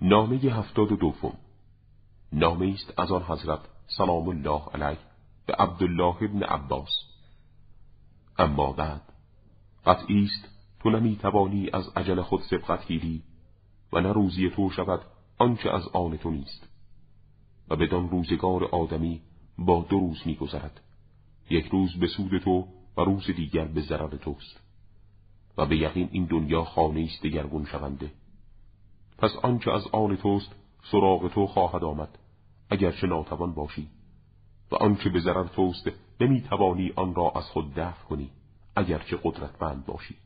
نامه هفتاد و دوم. نامه است از آن حضرت سلام الله علیه به عبدالله ابن عباس. اما بعد قطعی است تو نمی توانی از عجل خود سبقت گیری و نه روزی تو شود آنچه از آن تو نیست. و بدان روزگار آدمی با دو روز میگذرد. یک روز به سود تو و روز دیگر به ضرر توست. و به یقین این دنیا خانه است دگرگون شونده. پس آنچه از آن توست سراغ تو خواهد آمد اگرچه ناتوان باشی. و آنچه به ضرر توست نمی توانی آن را از خود دفع کنی اگرچه قدرتمند باشی.